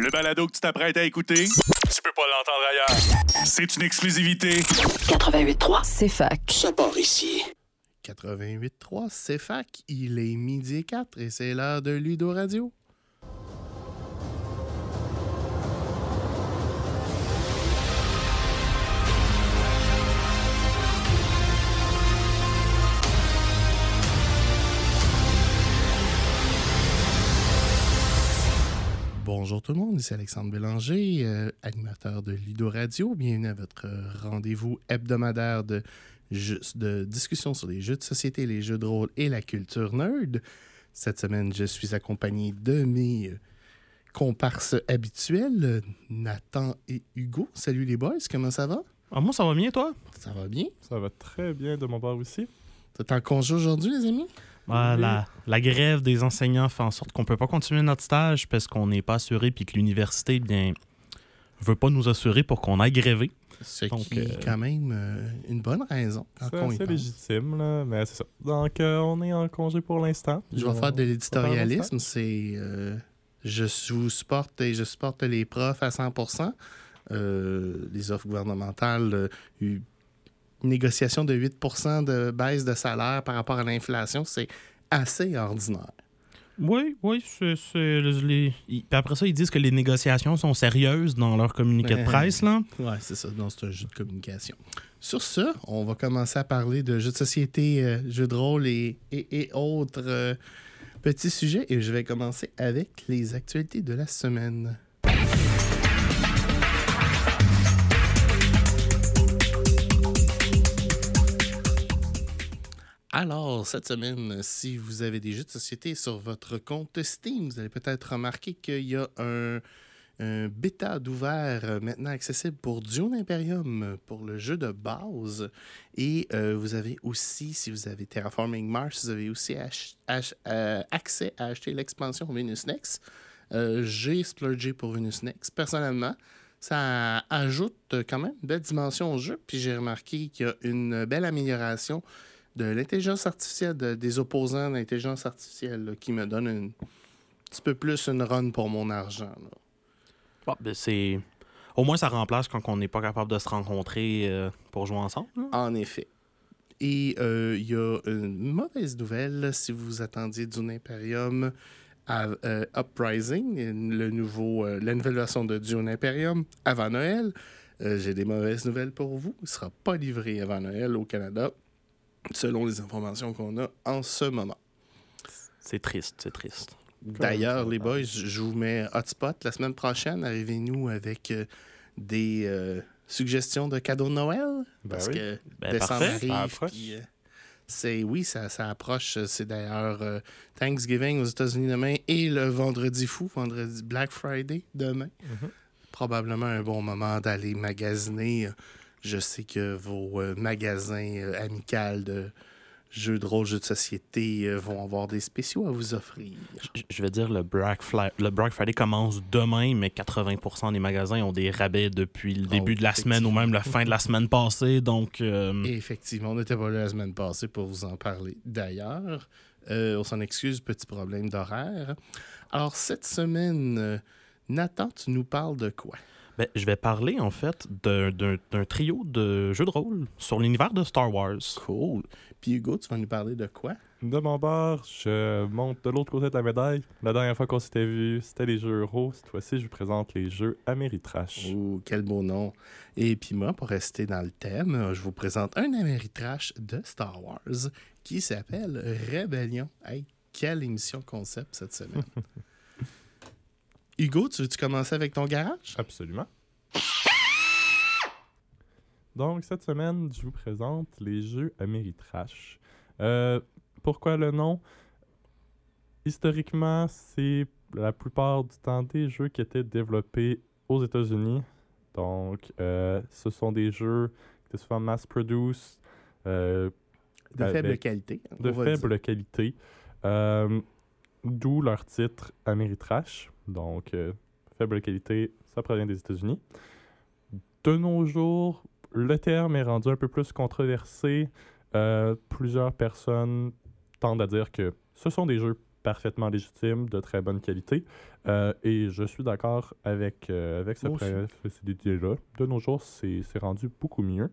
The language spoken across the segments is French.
Le balado que tu t'apprêtes à écouter, tu peux pas l'entendre ailleurs. C'est une exclusivité. 88.3, c'est fac. Ça part ici. 88.3, c'est fac. Il est midi et 4 et c'est l'heure de Ludo Radio. Bonjour tout le monde, ici Alexandre Bélanger, euh, animateur de Ludo Radio. Bienvenue à votre rendez-vous hebdomadaire de, de discussion sur les jeux de société, les jeux de rôle et la culture nerd. Cette semaine, je suis accompagné de mes euh, comparses habituels, Nathan et Hugo. Salut les boys, comment ça va? Ah, moi, ça va bien, toi? Ça va bien? Ça va très bien de mon bord aussi. Êtes en congé aujourd'hui, les amis? Ah, Oui. la, la grève des enseignants fait en sorte qu'on peut pas continuer notre stage parce qu'on n'est pas assuré puis que l'université, bien, veut pas nous assurer pour qu'on aille gréver. Ce Donc, qui est euh, quand même euh, une bonne raison C'est légitime, là, mais c'est ça. Donc, euh, on est en congé pour l'instant. Je vais On- faire de l'éditorialisme. C'est euh, je vous supporte et je supporte les profs à 100% Euh, Les offres gouvernementales, euh, une négociation de 8% de baisse de salaire par rapport à l'inflation, c'est assez ordinaire. Oui, oui, c'est. les- après ça, ils disent que les négociations sont sérieuses dans leur communiqué de presse, là. Ouais, c'est ça. Donc, c'est un jeu de communication. Sur ce, on va commencer à parler de jeux de société, euh, jeux de rôle et, et- et autres euh, petits sujets. Et je vais commencer avec les actualités de la semaine. Alors, cette semaine, si vous avez des jeux de société sur votre compte Steam, vous allez peut-être remarquer qu'il y a un, bêta d'ouvert euh, maintenant accessible pour Dune Imperium pour le jeu de base. Et euh, vous avez aussi, si vous avez Terraforming Mars, vous avez aussi euh, accès à acheter l'expansion Venus Next. J'ai splurgé pour Venus Next. Personnellement, ça ajoute quand même une belle dimension au jeu. Puis j'ai remarqué qu'il y a une belle amélioration de l'intelligence artificielle, de- des opposants d'intelligence artificielle là, qui me donne un petit peu plus une run pour mon argent. là. Bon, ben, c'est. Au moins, ça remplace quand on n'est pas capable de se rencontrer euh, pour jouer ensemble. là. En effet. Et euh, il y a une mauvaise nouvelle si vous attendiez Dune Imperium à euh, Uprising, le nouveau, euh, la nouvelle version de Dune Imperium avant Noël. Euh, J'ai des mauvaises nouvelles pour vous. Il ne sera pas livré avant Noël au Canada, selon les informations qu'on a en ce moment. C'est triste, c'est triste. D'ailleurs, les boys, je vous mets hotspot la semaine prochaine. Arrivez-nous avec euh, des euh, suggestions de cadeaux de Noël? Ben parce oui. que Ben, décembre arrive. Ça approche. puis, euh, c'est oui, ça, ça approche. C'est d'ailleurs euh, Thanksgiving aux États-Unis demain et le vendredi fou, vendredi Black Friday demain. Mhm. Probablement un bon moment d'aller magasiner. Je sais que vos euh, magasins euh, amicaux de jeux de rôle, jeux de société euh, vont avoir des spéciaux à vous offrir. Je- vais dire, le Black, Fli- le Black Friday commence demain, mais 80% des magasins ont des rabais depuis le Oh, début de la semaine ou même la fin de la semaine passée. Donc, euh, effectivement, on n'était pas là la semaine passée pour vous en parler. D'ailleurs, euh, on s'en excuse, petit problème d'horaire. Alors, cette semaine, Nathan, tu nous parles de quoi? Ben, je vais parler en fait d'un- trio de jeux de rôle sur l'univers de Star Wars. Cool. Puis Hugo, tu vas nous parler de quoi? De mon bord, je monte de l'autre côté de la médaille. La dernière fois qu'on s'était vu, c'était les jeux Euro. Cette fois-ci, je vous présente les jeux Ameritrash. Oh, quel beau nom. Et puis moi, pour rester dans le thème, je vous présente un Ameritrash de Star Wars qui s'appelle Rébellion. Hey, quelle émission concept cette semaine. Hugo, tu veux-tu commencer avec ton garage? Absolument. Donc, cette semaine, je vous présente les jeux Ameritrash. Euh, pourquoi le nom? Historiquement, c'est la plupart du temps des jeux qui étaient développés aux États-Unis. Donc, euh, ce sont des jeux qui étaient souvent mass-produced, euh, De faible qualité. de dire. faible qualité. Euh, D'où leur titre Ameritrash. Donc, euh, faible qualité, ça provient des États-Unis. De nos jours, le terme est rendu un peu plus controversé. Euh, plusieurs personnes tendent à dire que ce sont des jeux parfaitement légitime, de très bonne qualité. Euh, et je suis d'accord avec, avec ce idée-là. De nos jours, c'est c'est rendu beaucoup mieux.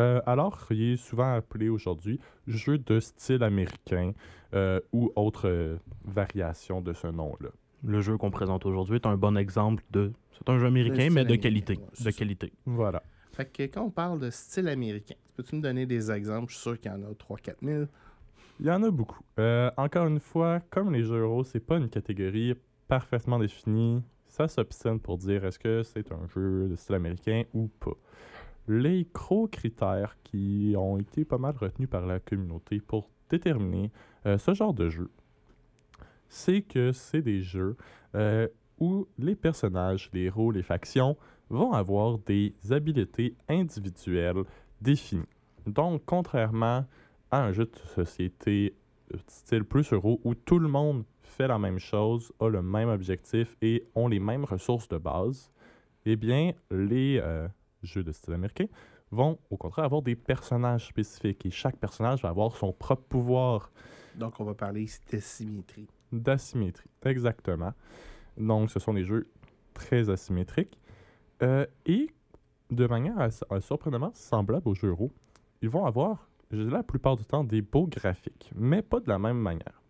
Euh, alors, il est souvent appelé aujourd'hui jeu de style américain euh, ou autre euh, variation de ce nom-là. Le jeu qu'on présente aujourd'hui est un bon exemple de. C'est un jeu américain, mais de américain, qualité. ouais, de ça. qualité. Voilà. Fait que quand on parle de style américain, peux-tu me donner des exemples? Je suis sûr qu'il y en a 3-4 000. Il y en a beaucoup. Euh, encore une fois, comme les jeux euros, c'est pas une catégorie parfaitement définie. Ça s'obstine pour dire est-ce que c'est un jeu de style américain ou pas. Les gros critères qui ont été pas mal retenus par la communauté pour déterminer euh, ce genre de jeu, c'est que c'est des jeux euh, où les personnages, les héros, les factions vont avoir des habiletés individuelles définies. Donc, contrairement à un jeu de société euh, style plus euro où tout le monde fait la même chose, a le même objectif et ont les mêmes ressources de base, eh bien, les euh, jeux de style américain vont au contraire avoir des personnages spécifiques et chaque personnage va avoir son propre pouvoir Donc, on va parler d'asymétrie. D'asymétrie. Exactement. Donc, ce sont des jeux très asymétriques. Euh, et de manière as- euh, surprenamment semblable aux jeux euros, ils vont avoir, la plupart du temps, des beaux graphiques, mais pas de la même manière.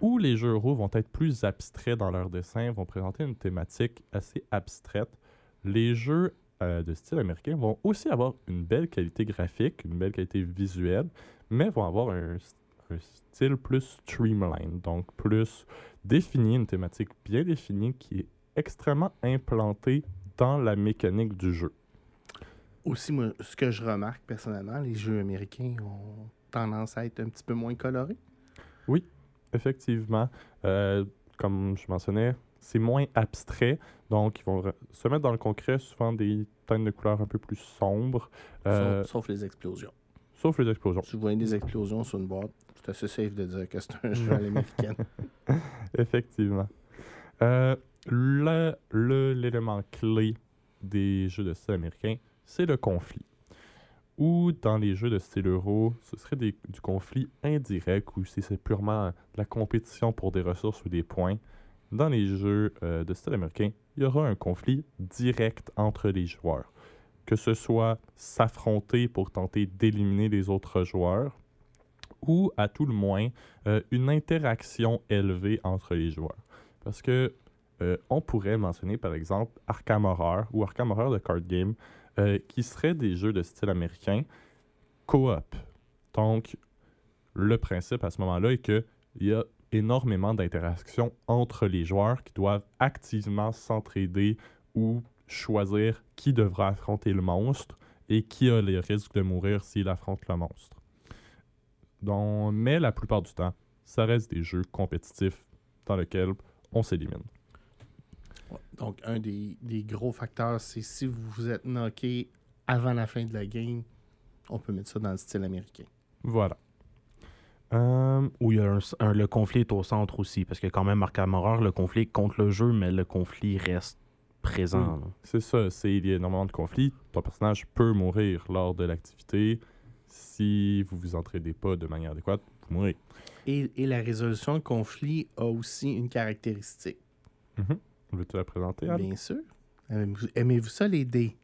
Où les jeux euros vont être plus abstraits dans leur dessin, vont présenter une thématique assez abstraite, les jeux euh, de style américain vont aussi avoir une belle qualité graphique, une belle qualité visuelle, mais vont avoir un, un style plus streamline, donc plus défini, une thématique bien définie qui est extrêmement implantée dans la mécanique du jeu. Aussi, moi, ce que je remarque personnellement, les jeux américains ont tendance à être un petit peu moins colorés. Effectivement, euh, comme je mentionnais, c'est moins abstrait, donc ils vont se mettre dans le concret souvent des teintes de couleurs un peu plus sombres, euh, Sauf, sauf les explosions. Sauf les explosions. Si vous voyez des explosions sur une boîte, c'est assez safe de dire que c'est un jeu à l'américaine. Effectivement. Euh, le- le- L'élément clé des jeux de style américain, c'est le conflit. Ou dans les jeux de style euro, ce serait des- du conflit indirect ou si c'est purement de la compétition pour des ressources ou des points. Dans les jeux euh, de style américain, il y aura un conflit direct entre les joueurs. Que ce soit s'affronter pour tenter d'éliminer les autres joueurs, ou à tout le moins euh, une interaction élevée entre les joueurs. Parce que euh, on pourrait mentionner par exemple Arkham Horror ou Arkham Horror de Card Game, euh, qui seraient des jeux de style américain coop. Donc, le principe à ce moment-là est qu'il y a énormément d'interactions entre les joueurs qui doivent activement s'entraider ou choisir qui devra affronter le monstre et qui a les risques de mourir s'il affronte le monstre. Donc, mais la plupart du temps, ça reste des jeux compétitifs dans lesquels on s'élimine. Donc, un des, des gros facteurs, c'est si vous vous êtes knocké avant la fin de la game, on peut mettre ça dans le style américain. Voilà. Euh, Où il y a un- un- le conflit est au centre aussi, parce que quand même, Arkham Horror, le conflit est contre le jeu, mais le conflit reste présent. là. c'est ça, c'est il y a énormément de conflits. Ton personnage peut mourir lors de l'activité. Si vous vous entraidez pas de manière adéquate, vous mourrez. Et, et la résolution de conflit a aussi une caractéristique. Veux-tu la présenter, Anne? Bien sûr. Aimez-vous aimez-vous ça, les dés?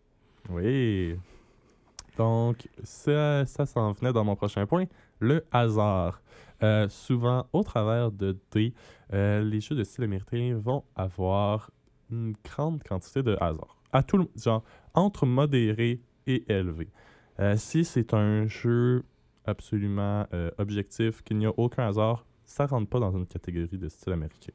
Oui. Donc, ça, ça s'en venait dans mon prochain point, le hasard. Euh, souvent, au travers de dés, euh, les jeux de style américain vont avoir une grande quantité de hasard. À tout le, genre, entre modéré et élevé. Euh, si c'est un jeu absolument euh, objectif, qu'il n'y a aucun hasard, ça rentre pas dans une catégorie de style américain.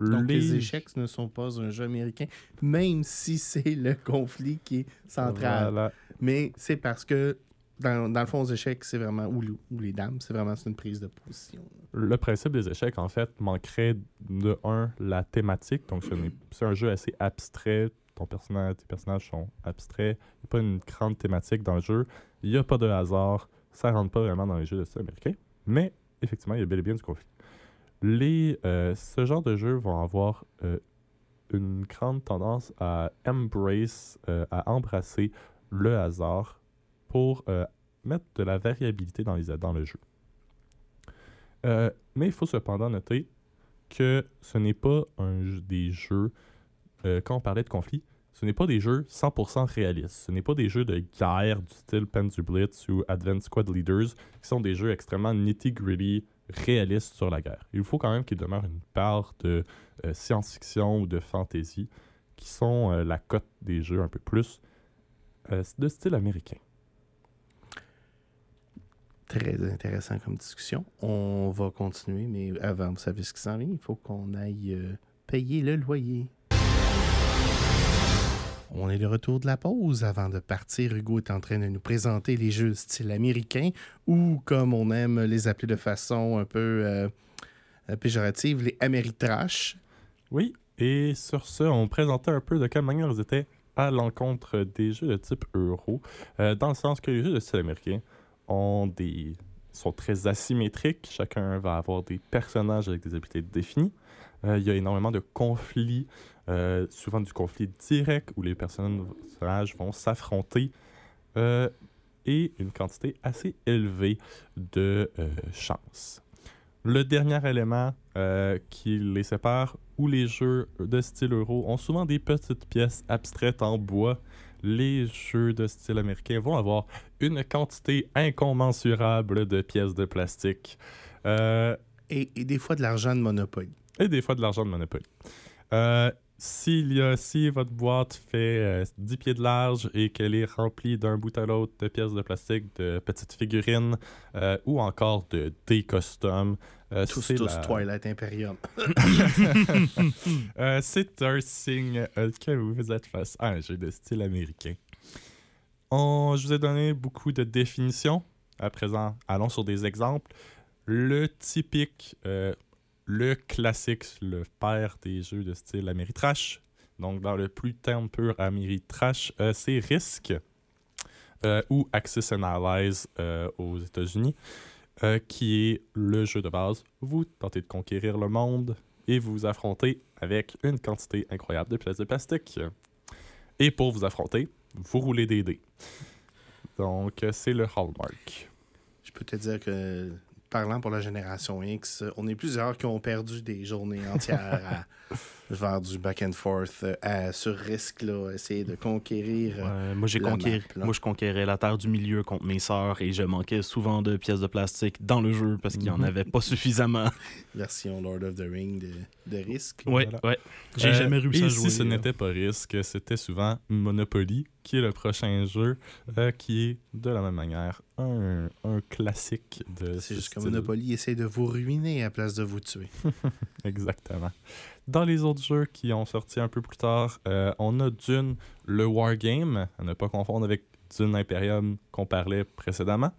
Donc, les... échecs ne sont pas un jeu américain, même si c'est le conflit qui est central. Voilà. Mais c'est parce que, dans, le fond, aux échecs, c'est vraiment, ou, le- ou les dames, c'est vraiment une prise de position. Le principe des échecs, en fait, manquerait de un, la thématique. Donc, c'est un jeu assez abstrait. Ton personnage, tes personnages sont abstraits. Il n'y a pas une grande thématique dans le jeu. Il n'y a pas de hasard. Ça rentre pas vraiment dans les jeux de style américain. Mais, effectivement, il y a bel et bien du conflit. Les, euh, ce genre de jeux vont avoir euh, une grande tendance à embrace, euh, à embrasser le hasard pour euh, mettre de la variabilité dans, les, dans le jeu. Euh, mais il faut cependant noter que ce n'est pas un, des jeux, euh, quand on parlait de conflit, ce n'est pas des jeux 100% réalistes. Ce n'est pas des jeux de guerre du style Panzer Blitz ou Advanced Squad Leaders, qui sont des jeux extrêmement nitty-gritty, réalistes sur la guerre. Il faut quand même qu'il demeure une part de science-fiction ou de fantasy qui sont la cote des jeux un peu plus de style américain. Très intéressant comme discussion. On va continuer, mais avant, vous savez ce qui s'en vient, il faut qu'on aille euh, payer le loyer. On est de retour de la pause. Avant de partir, Hugo est en train de nous présenter les jeux style américain ou, comme on aime les appeler de façon un peu euh, euh, péjorative, les Ameritrash. Oui, et sur ce, on présentait un peu de quelle manière ils étaient à l'encontre des jeux de type euro, dans le sens que les jeux de style américain des sont très asymétriques. Chacun va avoir des personnages avec des habiletés définies. Euh, il y a énormément de conflits, euh, souvent du conflit direct où les personnages vont s'affronter euh, et une quantité assez élevée de chances. Le dernier élément qui les sépare, où les jeux de style euro ont souvent des petites pièces abstraites en bois, les jeux de style américain vont avoir une quantité incommensurable de pièces de plastique euh, Et, et des fois de l'argent de Monopoly. et des fois de l'argent de Monopoly. Euh, s'il y a, si votre boîte fait euh, 10 pieds de large et qu'elle est remplie d'un bout à l'autre de pièces de plastique, de petites figurines euh, ou encore de des customs, euh, Tous, tous la- Twilight Imperium. Euh, c'est un signe euh, que vous êtes face à un jeu de style américain. On- je vous ai donné beaucoup de définitions. À présent, allons sur des exemples. Le typique, euh, le classique, le père des jeux de style Ameritrash. Donc, dans le plus terme pur Ameritrash, c'est Risk ou Allies euh, aux États-Unis, euh, qui est le jeu de base. Vous tentez de conquérir le monde et vous vous affrontez avec une quantité incroyable de pièces de plastique. Et pour vous affronter, vous roulez des dés. Donc, c'est le hallmark. Je peux te dire que, parlant pour la génération X, on est plusieurs qui ont perdu des journées entières à faire du back and forth euh, à- sur risque, là, essayer de conquérir. euh, Ouais, moi, j'ai conquéri- map, moi, je conquérais la terre du milieu contre mes sœurs et je manquais souvent de pièces de plastique dans le jeu parce qu'il n'y en Mhm. avait pas suffisamment. version Lord of the Ring de, de risque. Ouais, Voilà. ouais. J'ai Euh, jamais réussi à jouer. si ce n'était pas risque, c'était souvent Monopoly, qui est le prochain jeu, euh, qui est de la même manière un, un classique de C'est ce juste que. Monopoly essaie de vous ruiner à place de vous tuer. Exactement. Dans les autres jeux qui ont sorti un peu plus tard, euh, on a Dune, le Wargame, à ne pas confondre avec Dune Imperium qu'on parlait précédemment,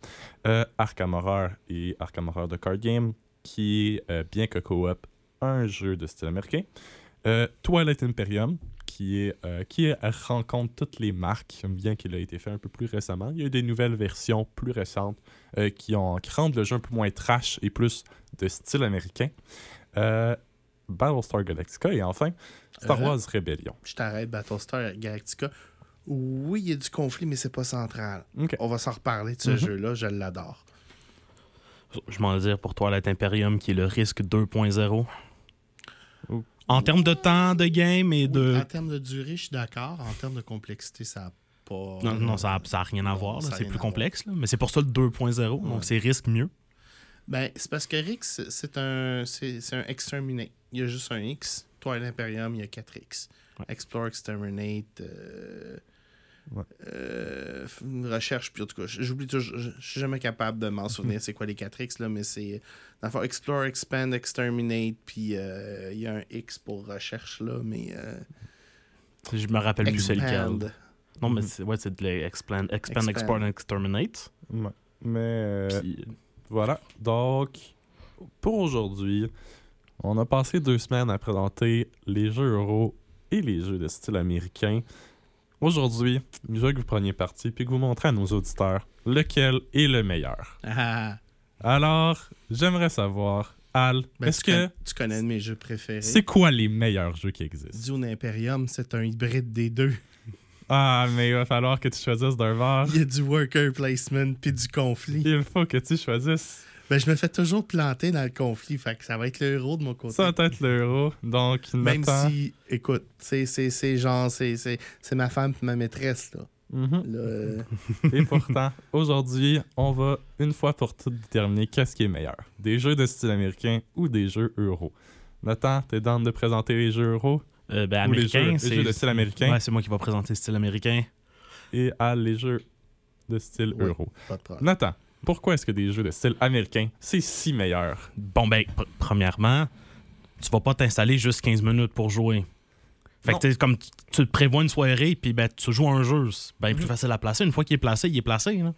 euh, Arkham Horror et Arkham Horror de Card Game, qui est, euh, bien que co-op, un jeu de style américain. Twilight Imperium, qui, est, euh, qui rencontre toutes les marques, bien qu'il a été fait un peu plus récemment. Il y a eu des nouvelles versions plus récentes euh, qui, ont, qui rendent le jeu un peu moins trash et plus de style américain. Euh, Battlestar Galactica et enfin Star Euh. Wars Rebellion. Je t'arrête, Battlestar Galactica. Oui, il y a du conflit, mais c'est pas central. On va s'en reparler de ce Mhm. jeu-là, je l'adore. Je m'en vais dire pour toi, Imperium, qui est le risque 2.0. En termes de temps de game et Oui, de. En termes de durée, je suis d'accord. En termes de complexité, ça n'a pas. Non, non, ça n'a rien à Non, voir. C'est plus complexe. là. Mais c'est pour ça le 2.0. Ouais. Donc c'est risque mieux. Ben, c'est parce que Rix, c'est un, c'est un exterminate. Il y a juste un X. Twilight Imperium, il y a 4 X. Ouais. Explore, exterminate. euh, Ouais. euh, f- recherche, puis en tout cas, j'oublie toujours, je suis jamais capable de m'en souvenir c'est quoi les 4 X, là, mais c'est. Dans le fond, Explore, Expand, Exterminate, puis euh, il y a un X pour recherche, là, mais. euh, Je me rappelle plus c'est lequel. expand. Non, mais Mhm. c'est ouais, c'est de l'expand, expand, Expand. export and exterminate. Ouais. Mais euh, Puis, voilà. Donc, pour aujourd'hui, on a passé deux semaines à présenter les jeux euro et les jeux de style américain. Aujourd'hui, je veux que vous preniez parti puis que vous montrez à nos auditeurs lequel est le meilleur. Ah, Alors, j'aimerais savoir, Al, ben, est-ce que tu connais mes jeux préférés. c'est quoi les meilleurs jeux qui existent? Dune Imperium, c'est un hybride des deux. Ah, mais il va falloir que tu choisisses d'un bord. Il y a du worker placement puis du conflit. Il faut que tu choisisses. Ben, je me fais toujours planter dans le conflit, fait que ça va être le héros de mon côté. Ça va être l'euro. Donc, Même si, écoute, c'est c'est- c'est genre, c'est c'est- c'est ma femme et ma maîtresse, là. Mhm. Là, euh, Et pourtant, aujourd'hui, on va une fois pour toutes déterminer qu'est-ce qui est meilleur. Des jeux de style américain ou des jeux euro. Nathan, t'es dans de présenter les jeux euro? Euh, ben, Ou les jeux- les c'est. jeux de style américain? Ouais, c'est moi qui va présenter le style américain. et à les jeux de style Oui. euro. pas de problème. Nathan, pourquoi est-ce que des jeux de style américain, c'est si meilleur? Bon, ben, pr- premièrement, tu vas pas t'installer juste 15 minutes pour jouer. Fait Non. que, tu sais, comme tu, tu te prévois une soirée, puis ben, tu joues à un jeu. C'est bien plus Mhm. facile à placer. Une fois qu'il est placé, il est placé. là.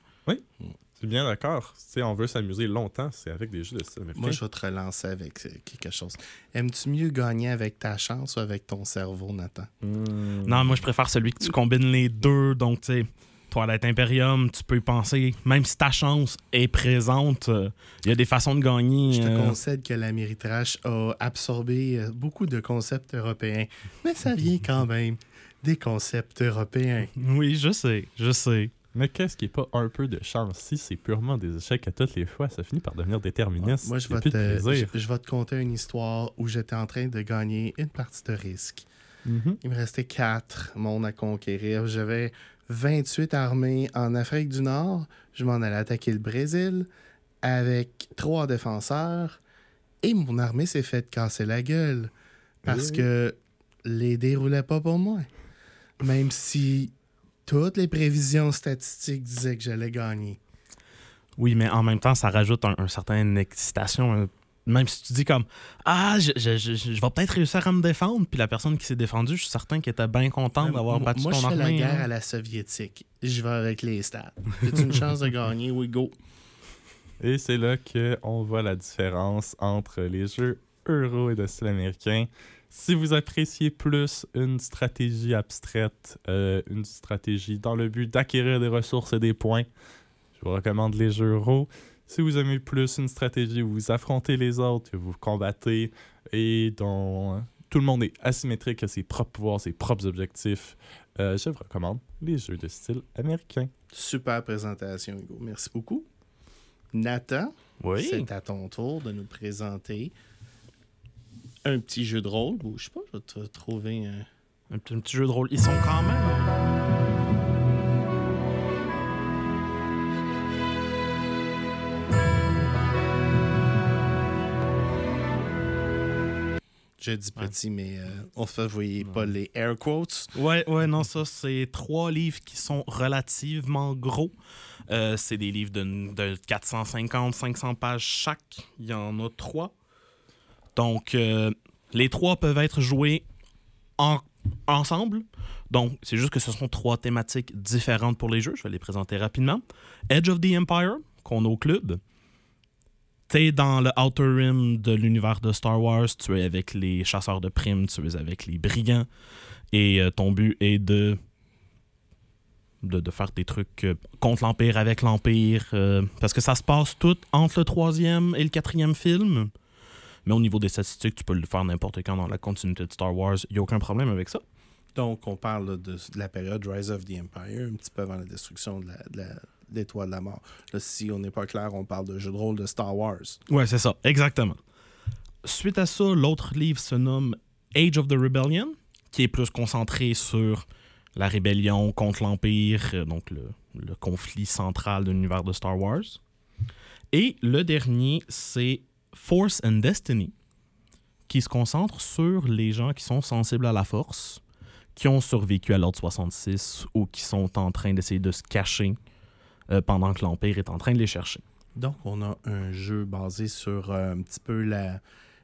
C'est bien d'accord. Si on veut s'amuser longtemps, c'est avec des jeux de style américain. Moi, je vais te relancer avec euh, quelque chose. Aimes-tu mieux gagner avec ta chance ou avec ton cerveau, Nathan? Non, moi, je préfère celui que tu combines les deux. Donc, tu sais, Toilette Imperium, tu peux y penser. Même si ta chance est présente, euh, il y a des façons de gagner. Je te euh, concède que l'Améritrash a absorbé euh, beaucoup de concepts européens, mais ça vient quand même des concepts européens. Oui, je sais, je sais. Mais qu'est-ce qui est pas un peu de chance? Si c'est purement des échecs à toutes les fois, ça finit par devenir déterministe. Moi, je vais, plus de te, plaisir. je, je vais te conter une histoire où j'étais en train de gagner une partie de risque. Mhm. Il me restait quatre mondes à conquérir. J'avais 28 armées en Afrique du Nord. Je m'en allais attaquer le Brésil avec trois défenseurs. Et mon armée s'est fait casser la gueule parce Oui. que les dés roulaient pas pour moi. Même si toutes les prévisions statistiques disaient que j'allais gagner. Oui, mais en même temps, ça rajoute un, un certain excitation. un- Même si tu dis comme Ah, je, je- je- je vais peut-être réussir à me défendre, puis la personne qui s'est défendue, je suis certain qu'elle était bien contente d'avoir moi, battu moi, ton je fais la armée. guerre hein. à la soviétique. Je vais avec les stats. J'ai une chance de gagner, oui, go. Et c'est là qu'on voit la différence entre les jeux euro et de style américain. Si vous appréciez plus une stratégie abstraite, euh, une stratégie dans le but d'acquérir des ressources et des points, je vous recommande les jeux euro. Si vous aimez plus une stratégie où vous affrontez les autres, que vous combattez et dont euh, tout le monde est asymétrique à ses propres pouvoirs, ses propres objectifs, euh, je vous recommande les jeux de style américain. Super présentation, Hugo. Merci beaucoup. Nathan, Oui. c'est à ton tour de nous présenter un petit jeu de rôle. Bouge pas, je vais te trouver un... Un petit, un petit jeu de rôle. Ils sont quand même. Je dis petit, mais euh, on ne voyez pas les air quotes. Ouais, ouais, non, ça, c'est trois livres qui sont relativement gros. Euh, c'est des livres de, de 450-500 pages chaque. Il y en a trois. Donc, euh, les trois peuvent être joués en- ensemble. Donc, c'est juste que ce sont trois thématiques différentes pour les jeux. Je vais les présenter rapidement. Edge of the Empire, qu'on a au club. T'es dans le Outer Rim de l'univers de Star Wars. Tu es avec les chasseurs de primes, tu es avec les brigands. Et euh, ton but est de, de, faire des trucs euh, contre l'Empire, avec l'Empire. euh, parce que ça se passe tout entre le troisième et le quatrième film. Mais au niveau des statistiques, tu peux le faire n'importe quand dans la continuité de Star Wars. Il n'y a aucun problème avec ça. Donc, on parle de, la période Rise of the Empire, un petit peu avant la destruction de la- de l'étoile de la mort. Là, si on n'est pas clair, on parle de jeu de rôle de Star Wars. Ouais, c'est ça, exactement. Suite à ça, l'autre livre se nomme Age of the Rebellion, qui est plus concentré sur la rébellion contre l'Empire, euh, donc le, conflit central de l'univers de Star Wars. Et le dernier, c'est Force and Destiny, qui se concentre sur les gens qui sont sensibles à la force, qui ont survécu à l'ordre 66 ou qui sont en train d'essayer de se cacher pendant que l'Empire est en train de les chercher. Donc, on a un jeu basé sur euh, un petit peu la,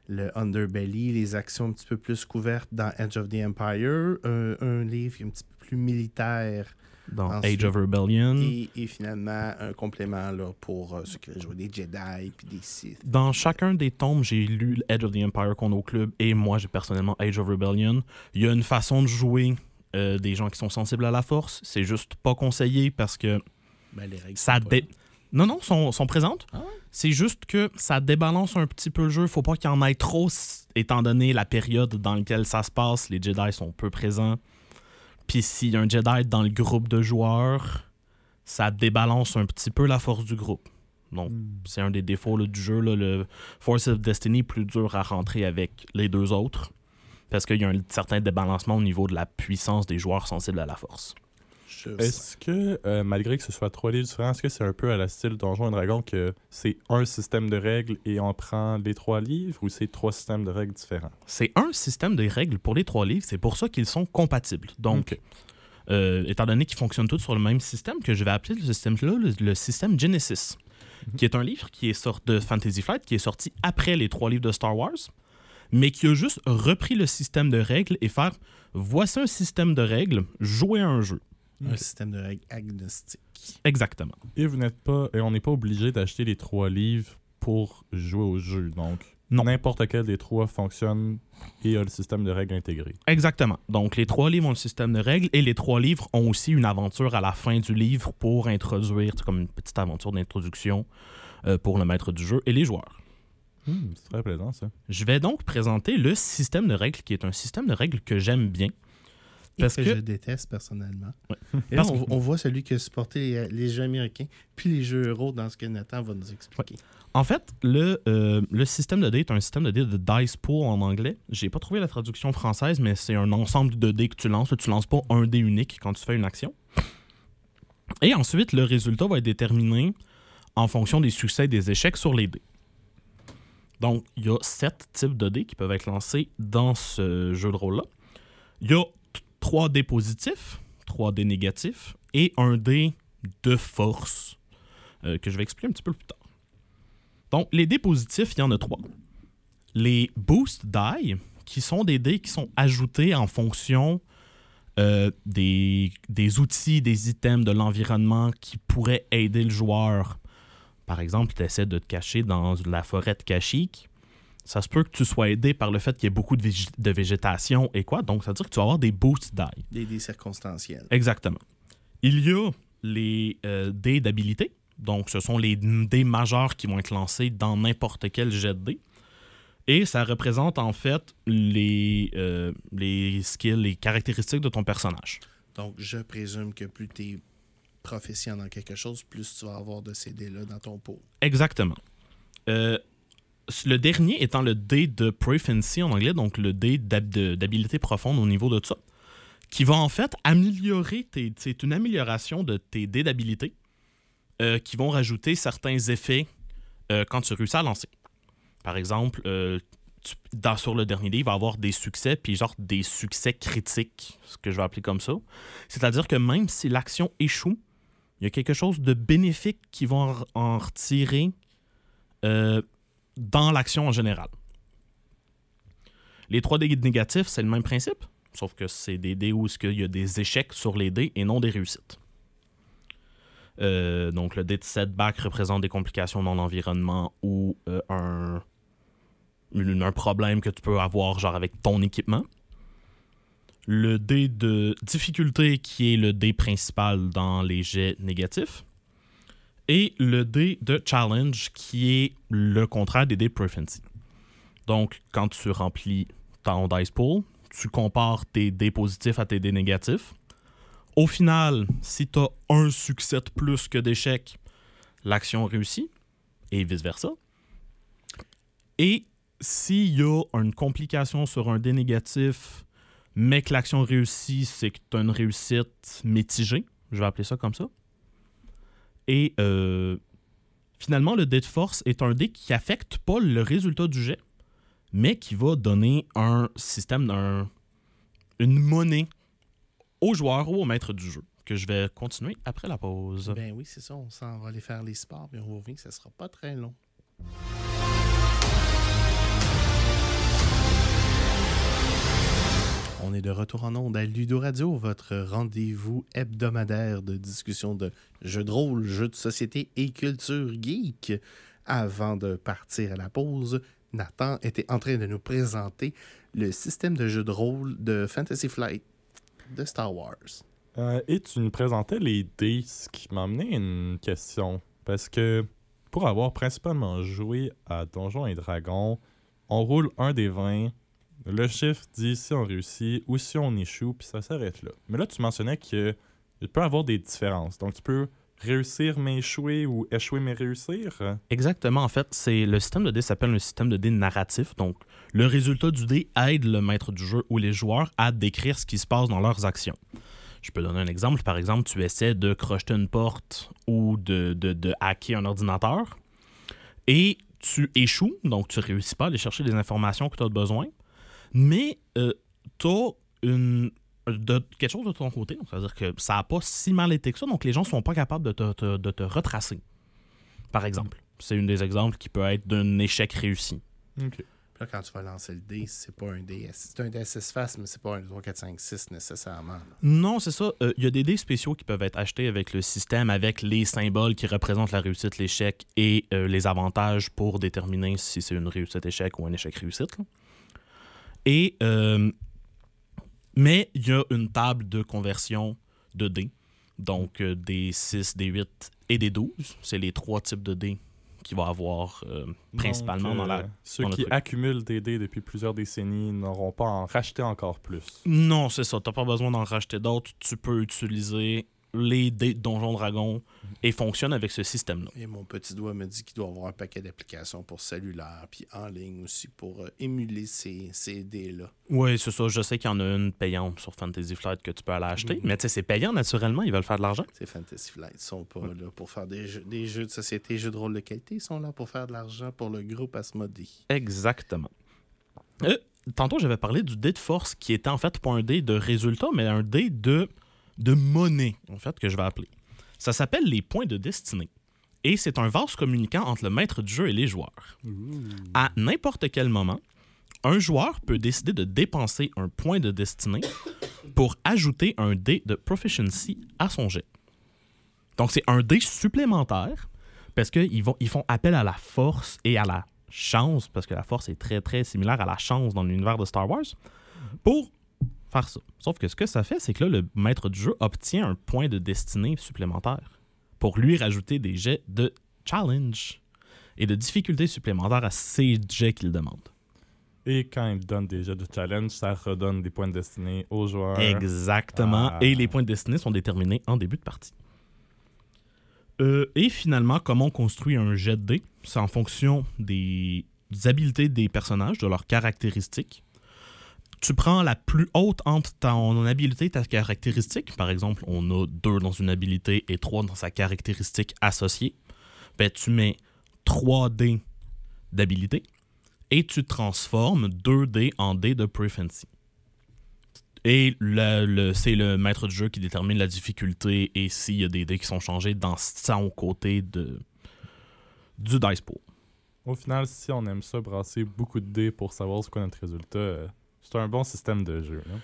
le underbelly, les actions un petit peu plus couvertes dans Edge of the Empire, un, un livre un petit peu plus militaire Dans Ensuite- Age of Rebellion. et, et finalement un complément là, pour euh, ceux qui veulent jouer des Jedi puis des Sith. Dans chacun des tomes, j'ai lu Edge of the Empire qu'on a au club et moi, j'ai personnellement Age of Rebellion. Il y a une façon de jouer euh, des gens qui sont sensibles à la force. C'est juste pas conseillé parce que Ben, les règles ça sont pas dé... Non, non, sont, sont présentes. Ah ouais? C'est juste que ça débalance un petit peu le jeu. Faut pas qu'il y en ait trop, étant donné la période dans laquelle ça se passe. Les Jedi sont peu présents. Puis s'il y a un Jedi dans le groupe de joueurs, ça débalance un petit peu la force du groupe. Donc, Hmm. c'est un des défauts là, du jeu. là, le Force of Destiny est plus dur à rentrer avec les deux autres. Parce qu'il y a un certain débalancement au niveau de la puissance des joueurs sensibles à la force. Est-ce que, euh, malgré que ce soit trois livres différents, est-ce que c'est un peu à la style Donjons et Dragons que c'est un système de règles et on prend les trois livres ou c'est trois systèmes de règles différents? C'est un système de règles pour les trois livres. C'est pour ça qu'ils sont compatibles. Donc, euh, étant donné qu'ils fonctionnent tous sur le même système, que je vais appeler le système-là le, le système Genesis, Mhm. qui est un livre qui est sorti de Fantasy Flight, qui est sorti après les trois livres de Star Wars, mais qui a juste repris le système de règles et faire voici un système de règles, jouez à un jeu. Un système de règles agnostique. Exactement. Et vous n'êtes pas, et on n'est pas obligé d'acheter les trois livres pour jouer au jeu. Donc, Non. n'importe quel des trois fonctionne et a le système de règles intégré. Exactement. Donc, les trois livres ont le système de règles et les trois livres ont aussi une aventure à la fin du livre pour introduire, c'est comme une petite aventure d'introduction euh, pour le maître du jeu et les joueurs. Hmm, c'est très plaisant, ça. Je vais donc présenter le système de règles qui est un système de règles que j'aime bien. Parce que, que- je déteste personnellement. Ouais. Et là, on, que- on voit celui qui a supporté les, les jeux américains, puis les jeux euros dans ce que Nathan va nous expliquer. En fait, le, euh, le système de dés est un système de dés de dice pool en anglais. J'ai pas trouvé la traduction française, mais c'est un ensemble de dés que tu lances. Tu lances pas un dé unique quand tu fais une action. Et ensuite, le résultat va être déterminé en fonction des succès et des échecs sur les dés. Donc, il y a sept types de dés qui peuvent être lancés dans ce jeu de rôle-là. Il y a t- trois dés positifs, trois dés négatifs et un dé de force euh, que je vais expliquer un petit peu plus tard. Donc, les dés positifs, il y en a trois. Les boost die, qui sont des dés qui sont ajoutés en fonction euh, des, des outils, des items de l'environnement qui pourraient aider le joueur. Par exemple, tu essaies de te cacher dans la forêt de Kashyyyk. Ça se peut que tu sois aidé par le fait qu'il y ait beaucoup de, vég- de végétation et quoi. Donc, ça veut dire que tu vas avoir des boost die. Des, des circonstanciels. Exactement. Il y a les euh, dés d'habilité. Donc, ce sont les dés majeurs qui vont être lancés dans n'importe quel jet de dés. Et ça représente en fait les, euh, les skills, les caractéristiques de ton personnage. Donc, je présume que plus tu es proficient dans quelque chose, plus tu vas avoir de ces dés-là dans ton pot. Exactement. Euh, le dernier étant le dé de Proficiency en anglais, donc le dé d'habilité profonde au niveau de ça, qui va en fait améliorer, tes- c'est une amélioration de tes dés d'habilité euh, qui vont rajouter certains effets euh, quand tu réussis à lancer. Par exemple, euh, sur le dernier dé, il va avoir des succès, puis genre des succès critiques, ce que je vais appeler comme ça. C'est-à-dire que même si l'action échoue, il y a quelque chose de bénéfique qui vont en- en retirer dans l'action en général. Les trois dés négatifs, c'est le même principe, sauf que c'est des dés où il y a des échecs sur les dés et non des réussites. Euh, donc le dé de setback représente des complications dans l'environnement ou euh, un, un problème que tu peux avoir genre avec ton équipement. Le dé de difficulté qui est le dé principal dans les jets négatifs. Et le dé de challenge qui est le contraire des dés proficiency. Donc quand tu remplis ton dice pool, tu compares tes dés positifs à tes dés négatifs. Au final, si tu as un succès de plus que d'échecs, l'action réussit et vice-versa. Et s'il y a une complication sur un dé négatif, mais que l'action réussit, c'est que tu as une réussite mitigée. Je vais appeler ça comme ça. Et euh, finalement, le dé de force est un dé qui affecte pas le résultat du jet, mais qui va donner un système, d'un- une monnaie au joueur ou au maître du jeu, que je vais continuer après la pause. Ben oui, c'est ça. On s'en va aller faire les sports, puis on revient, ça sera pas très long. De retour en onde à Ludo Radio, votre rendez-vous hebdomadaire de discussion de jeux de rôle, jeux de société et culture geek. Avant de partir à la pause, Nathan était en train de nous présenter le système de jeu de rôle de Fantasy Flight de Star Wars. Euh, et tu nous présentais les dés, ce qui m'a amené une question. Parce que pour avoir principalement joué à Donjons et Dragons, on roule un des 20. Le chiffre dit si on réussit ou si on échoue, puis ça s'arrête là. Mais là, tu mentionnais qu'il peut y avoir des différences. Donc, tu peux réussir mais échouer ou échouer mais réussir? Exactement, en fait, c'est le système de dés s'appelle un système de dés narratif. Donc, le résultat du dé aide le maître du jeu ou les joueurs à décrire ce qui se passe dans leurs actions. Je peux donner un exemple. Par exemple, tu essaies de crocheter une porte ou de, hacker un ordinateur et tu échoues, donc tu réussis pas à aller chercher les informations que tu as besoin, mais euh, tu as une, de, quelque chose de ton côté. C'est-à-dire que ça n'a pas si mal été que ça, donc les gens ne sont pas capables de te, te- de te retracer. Par exemple. C'est une des exemples qui peut être d'un échec réussi. Ok. Puis Là, quand tu vas lancer le dé, c'est pas un dé. C'est un dé à 6 faces, mais c'est pas un 3, 4, 5, 6 nécessairement. là. Non, c'est ça. Euh, Il y a des dés spéciaux qui peuvent être achetés avec le système, avec les symboles qui représentent la réussite, l'échec et euh, les avantages pour déterminer si c'est une réussite-échec ou un échec-réussite. Et, euh, mais il y a une table de conversion de dés. Donc, euh, des 6, des 8 et des 12. C'est les trois types de dés qu'il va avoir euh, principalement Donc, dans la Ceux dans qui truc. accumulent des dés depuis plusieurs décennies n'auront pas à en racheter encore plus. Non, c'est ça. T'as pas besoin d'en racheter d'autres. Tu peux utiliser les dés de Donjon Dragon et fonctionne avec ce système-là. Et mon petit doigt me dit qu'il doit avoir un paquet d'applications pour cellulaire, puis en ligne aussi pour euh, émuler ces, ces dés-là. Oui, c'est ça. Je sais qu'il y en a une payante sur Fantasy Flight que tu peux aller acheter. Mais tu sais, c'est payant naturellement. Ils veulent faire de l'argent. Ces Fantasy Flight ils sont pas là pour faire des jeux, des jeux de société, jeux de rôle de qualité. Ils sont là pour faire de l'argent pour le groupe Asmodee. Exactement. Euh, tantôt, j'avais parlé du dé de force qui était en fait pas un dé de résultat, mais un dé de, de monnaie, en fait, que je vais appeler. Ça s'appelle les points de destinée. Et c'est un vase communicant entre le maître du jeu et les joueurs. À n'importe quel moment, un joueur peut décider de dépenser un point de destinée pour ajouter un dé de proficiency à son jet. Donc, c'est un dé supplémentaire parce qu'ils ils font appel à la force et à la chance, parce que la force est très, très similaire à la chance dans l'univers de Star Wars, pour faire ça. Sauf que ce que ça fait, c'est que là, le maître du jeu obtient un point de destinée supplémentaire pour lui rajouter des jets de challenge et de difficultés supplémentaires à ces jets qu'il demande. Et quand ils donnent des jeux de challenge, ça redonne des points de destinée aux joueurs. Exactement. Ah. Et les points de destinée sont déterminés en début de partie. Euh, et finalement, comment on construit un jet de dés? C'est en fonction des habiletés des personnages, de leurs caractéristiques. Tu prends la plus haute entre ton habilité et ta caractéristique. Par exemple, on a deux dans une habilité et trois dans sa caractéristique associée. Ben, tu mets 3 dés d'habilité et tu transformes 2 dés en dés de proficiency. Et c'est le maître du jeu qui détermine la difficulté et s'il y a des dés qui sont changés dans son côté de, du dice pool. Au final, si on aime ça, brasser beaucoup de dés pour savoir c'est quoi notre résultat, euh, c'est un bon système de jeu. là.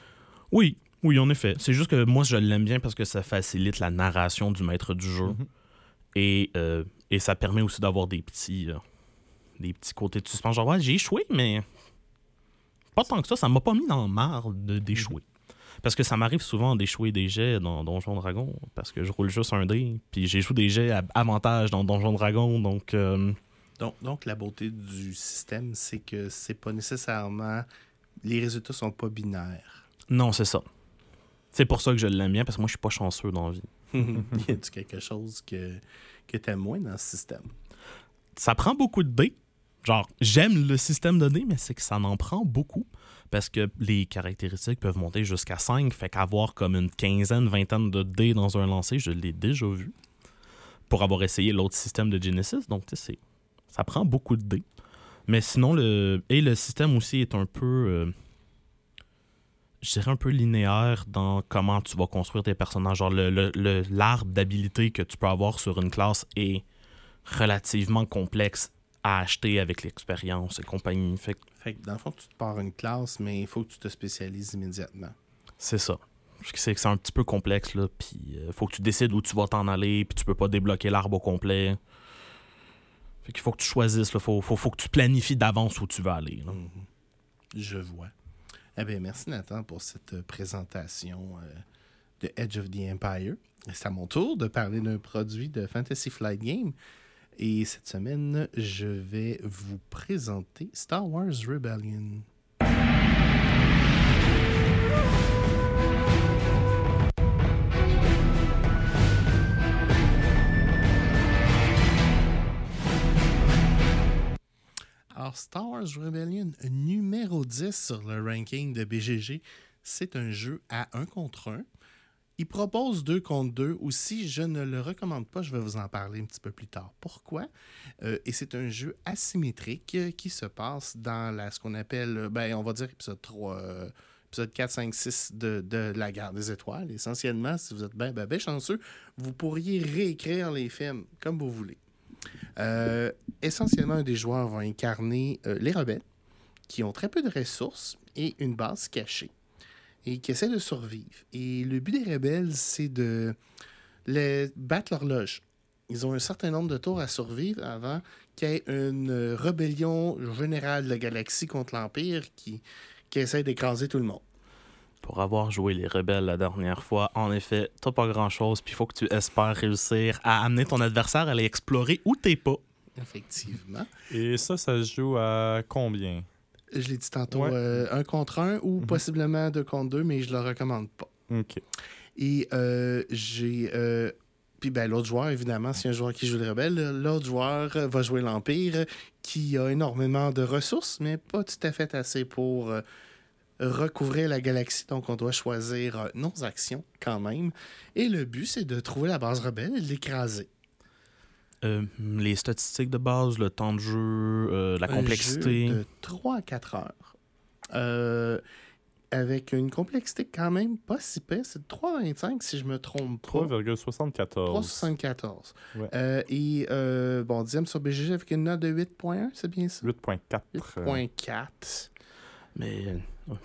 Oui, oui, en effet. C'est juste que moi, je l'aime bien parce que ça facilite la narration du maître du jeu. Mhm. Et, euh, et ça permet aussi d'avoir des petits, euh, des petits côtés de suspense. Genre, ouais, j'ai échoué, mais pas tant que ça. Ça m'a pas mis dans le marre de- d'échouer. Parce que ça m'arrive souvent d'échouer des jets dans Donjon Dragon. Parce que je roule juste un dé. Puis j'échoue des jets à avantage dans Donjon Dragon. Donc, euh, Donc, donc, la beauté du système, c'est que c'est pas nécessairement. Les résultats sont pas binaires. non, c'est ça. C'est pour ça que je l'aime bien. Parce que moi, je suis pas chanceux dans la vie. y a-tu quelque chose que, que t'aimes moins dans ce système? ça prend beaucoup de dés. Genre, j'aime le système de dés, mais c'est que ça en prend beaucoup. Parce que les caractéristiques peuvent monter jusqu'à 5. Fait qu'avoir comme une quinzaine, vingtaine de dés dans un lancer, je l'ai déjà vu. Pour avoir essayé l'autre système de Genesis. Donc, tu sais, c'est- ça prend beaucoup de dés. Mais sinon, le. Et le système aussi est un peu. euh, je dirais un peu linéaire dans comment tu vas construire tes personnages. Genre, le- le- le- l'arbre d'habilité que tu peux avoir sur une classe est relativement complexe à acheter avec l'expérience et compagnie. Fait que Fait que dans le fond, tu te pars une classe, mais il faut que tu te spécialises immédiatement. c'est ça. C'est que c'est un petit peu complexe, là. Puis euh, faut que tu décides où tu vas t'en aller, puis tu peux pas débloquer l'arbre au complet. Fait qu'il faut que tu choisisses, là. Faut, faut, faut que tu planifies d'avance où tu vas aller. Mhm. Je vois. Eh bien, merci Nathan pour cette euh, présentation euh, de Edge of the Empire. C'est à mon tour de parler d'un produit de Fantasy Flight Game. Et cette semaine, je vais vous présenter Star Wars Rebellion. Star Wars Rebellion, numéro 10 sur le ranking de BGG. C'est un jeu à 1 contre 1. Il propose 2 contre 2 aussi. Je ne le recommande pas. Je vais vous en parler un petit peu plus tard. Pourquoi? Euh, et c'est un jeu asymétrique euh, qui se passe dans ce qu'on appelle, euh, ben, on va dire épisode 3, euh, épisode 4, 5, 6 de, la guerre des étoiles. Essentiellement, si vous êtes bien chanceux, vous pourriez réécrire les films comme vous voulez. Euh, essentiellement, des joueurs va incarner euh, les rebelles qui ont très peu de ressources et une base cachée et qui essaient de survivre. Et le but des rebelles, c'est de les battre l'horloge. Ils ont un certain nombre de tours à survivre avant qu'il y ait une euh, rébellion générale de la galaxie contre l'Empire qui essaie d'écraser tout le monde. Pour avoir joué les rebelles la dernière fois, en effet, t'as pas grand chose, puis il faut que tu espères réussir à amener ton adversaire à aller explorer où t'es pas. Effectivement. Et ça, ça se joue à combien? Je l'ai dit tantôt, Ouais. euh, un contre un ou Mhm. possiblement deux contre deux, mais je le recommande pas. OK. Et euh, j'ai. euh, puis ben, l'autre joueur, évidemment, si un joueur qui joue le rebelle, l'autre joueur va jouer l'Empire, qui a énormément de ressources, mais pas tout à fait assez pour euh, recouvrir la galaxie. Donc, on doit choisir euh, nos actions quand même. Et le but, c'est de trouver la base rebelle et de l'écraser. Euh, les statistiques de base, le temps de jeu, euh, la Un complexité. jeu de 3 à 4 heures. Euh, avec une complexité quand même pas si pire. C'est de 3,25 si je me trompe pas. 3,74. 3,74. Ouais. Euh, et euh, bon, dixième sur BGG avec une note de 8,1, c'est bien ça? 8.4. euh, 8,4. Mais euh,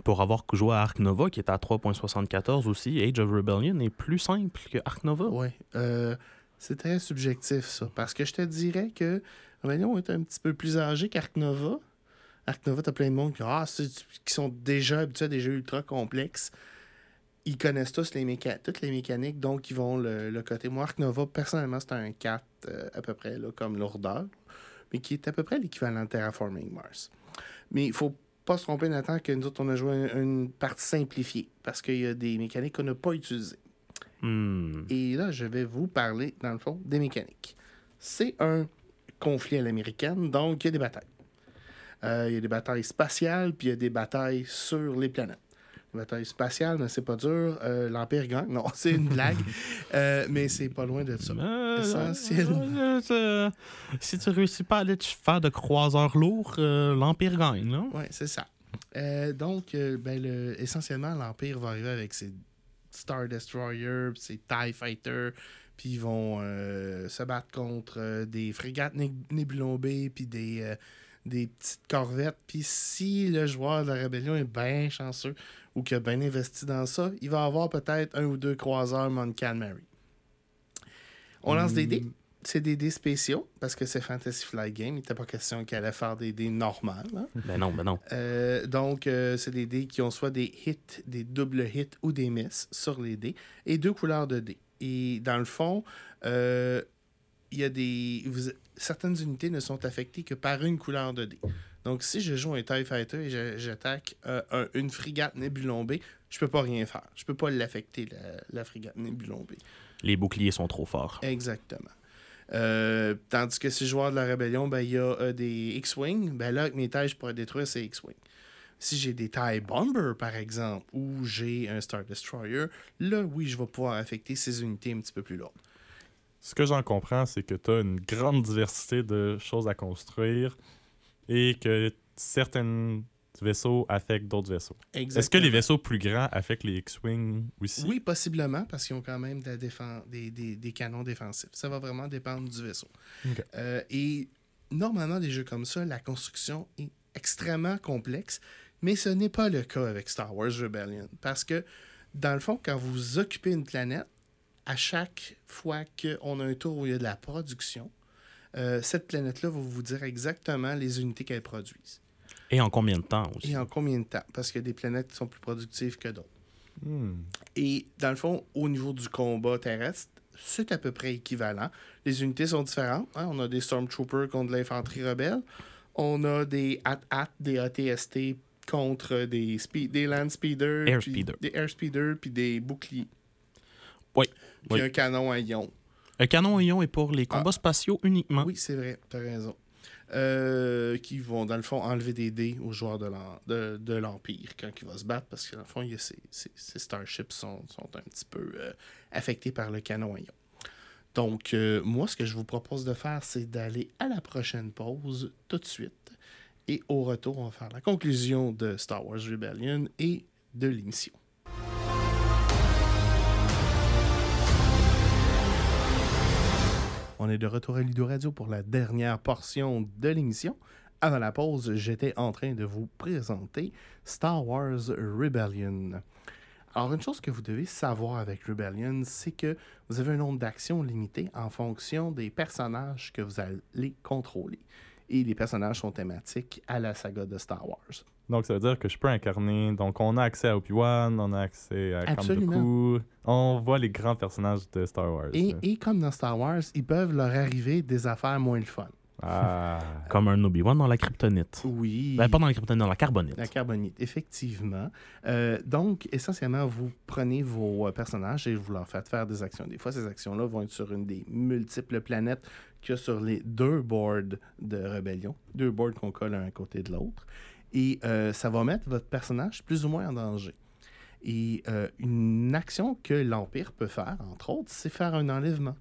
pour avoir joué à Ark Nova, qui est à 3.74 aussi, Age of Rebellion est plus simple que Ark Nova. Oui. Euh, c'est très subjectif, ça. Parce que je te dirais que Rebellion est un petit peu plus âgé qu'Ark Nova. Ark Nova, t'as plein de monde qui, ah, qui sont déjà habitués à des jeux ultra complexes. Ils connaissent tous les toutes les mécaniques, donc ils vont le, le coter. Moi, Ark Nova, personnellement, c'est un 4 euh, à peu près, là, comme lourdeur, mais qui est à peu près l'équivalent de Terraforming Mars. Mais il faut pas se tromper, Nathan, que nous autres, on a joué un- une partie simplifiée, parce qu'il y a des mécaniques qu'on n'a pas utilisées. Hmm. Et là, je vais vous parler, dans le fond, des mécaniques. C'est un conflit à l'américaine, donc il y a des batailles. Euh, il y a des batailles spatiales, puis il y a des batailles sur les planètes. Les batailles spatiales, mais c'est pas dur. Euh, L'Empire gagne. Non, c'est une blague. Euh, mais c'est pas loin de ça. Euh, Essentiellement. si tu réussis pas à aller te faire de croiseurs lourds, l'Empire gagne. Là. Oui, c'est ça. Donc, ben, le- essentiellement, l'Empire va arriver avec ses Star Destroyer, puis ses TIE Fighter, puis ils vont se battre contre des frégates né- Nebulon B, puis des, des petites corvettes. Puis si le joueur de la rébellion est bien chanceux ou qui a bien investi dans ça, il va avoir peut-être un ou deux croiseurs Moncan Mary. On lance des dés. C'est des dés spéciaux parce que c'est Fantasy Flight Game. Il n'était pas question qu'elle allait faire des dés normales. hein. Ben non, ben non. Euh, donc, euh, c'est des dés qui ont soit des hits, des doubles hits ou des misses sur les dés et deux couleurs de dés. Et dans le fond, euh, il y a des. vous- certaines unités ne sont affectées que par une couleur de dés. Donc, si je joue un TIE Fighter et j'attaque euh, un- une frégate Nebulon B, je peux pas rien faire. Je peux pas l'affecter, la, la frégate Nebulon B. Les boucliers sont trop forts. Exactement. Euh, tandis que si je joueur de la rébellion, ben, il y a euh, des X-Wing. Ben là, avec mes tailles, je pourrais détruire ces X-Wing. Si j'ai des TIE Bomber, par exemple, ou j'ai un Star Destroyer, là, oui, je vais pouvoir affecter ces unités un petit peu plus lourdes. Ce que j'en comprends, c'est que tu as une grande diversité de choses à construire et que certains vaisseaux affectent d'autres vaisseaux. Est-ce que les vaisseaux plus grands affectent les X-Wing aussi? Oui, possiblement, parce qu'ils ont quand même de la des, des- des canons défensifs. Ça va vraiment dépendre du vaisseau. Ok. Euh, et normalement, des jeux comme ça, la construction est extrêmement complexe, mais ce n'est pas le cas avec Star Wars Rebellion. Parce que, dans le fond, quand vous occupez une planète, à chaque fois qu'on a un tour où il y a de la production, euh, cette planète-là va vous dire exactement les unités qu'elle produise. Et en combien de temps aussi? Et en combien de temps? Parce qu'il y a des planètes qui sont plus productives que d'autres. Hmm. Et dans le fond, au niveau du combat terrestre, c'est à peu près équivalent. Les unités sont différentes. hein. On a des Stormtroopers contre de l'infanterie rebelle. On a des AT-AT, des ATST contre des, speed, des Land Speeders. Air puis Speeder. Des Air Speeders, puis des boucliers. Oui. Puis Oui. un canon à ion. Un canon à ion est pour les combats Ah. spatiaux uniquement. Oui, c'est vrai, t'as raison. euh, qui vont, dans le fond, enlever des dés aux joueurs de l'Empire quand il va se battre, parce que, dans le fond, il ces, ces- ces starships sont, sont un petit peu euh, affectés par le canon à ion. Donc, euh, moi, ce que je vous propose de faire, c'est d'aller à la prochaine pause tout de suite. Et au retour, on va faire la conclusion de Star Wars Rebellion et de l'émission. On est de retour à Ludo Radio pour la dernière portion de l'émission. Avant la pause, j'étais en train de vous présenter Star Wars Rebellion. Alors, une chose que vous devez savoir avec Rebellion, c'est que vous avez un nombre d'actions limité en fonction des personnages que vous allez contrôler. Et les personnages sont thématiques à la saga de Star Wars. Donc, ça veut dire que je peux incarner. Donc, on a accès à Obi-Wan, on a accès à Count. On voit les grands personnages de Star Wars. Et, et comme dans Star Wars, ils peuvent leur arriver des affaires moins le fun. Ah. Comme un Obi-Wan dans la kryptonite. Oui. Ben, pas dans la kryptonite, dans la carbonite. La carbonite, effectivement. Euh, donc, essentiellement, vous prenez vos euh, personnages et vous leur faites faire des actions. Des fois, ces actions-là vont être sur une des multiples planètes qu'il y a sur les deux boards de rébellion. Deux boards qu'on colle un à côté de l'autre. Et euh, ça va mettre votre personnage plus ou moins en danger. Et euh, une action que l'Empire peut faire, entre autres, c'est faire un enlèvement.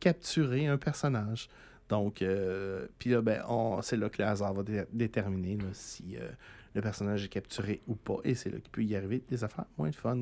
Capturer un personnage. Donc, euh, puis là, ben, c'est là que le hasard va dé- déterminer là, si euh, le personnage est capturé ou pas. Et c'est là qu'il peut y arriver des affaires moins de fun.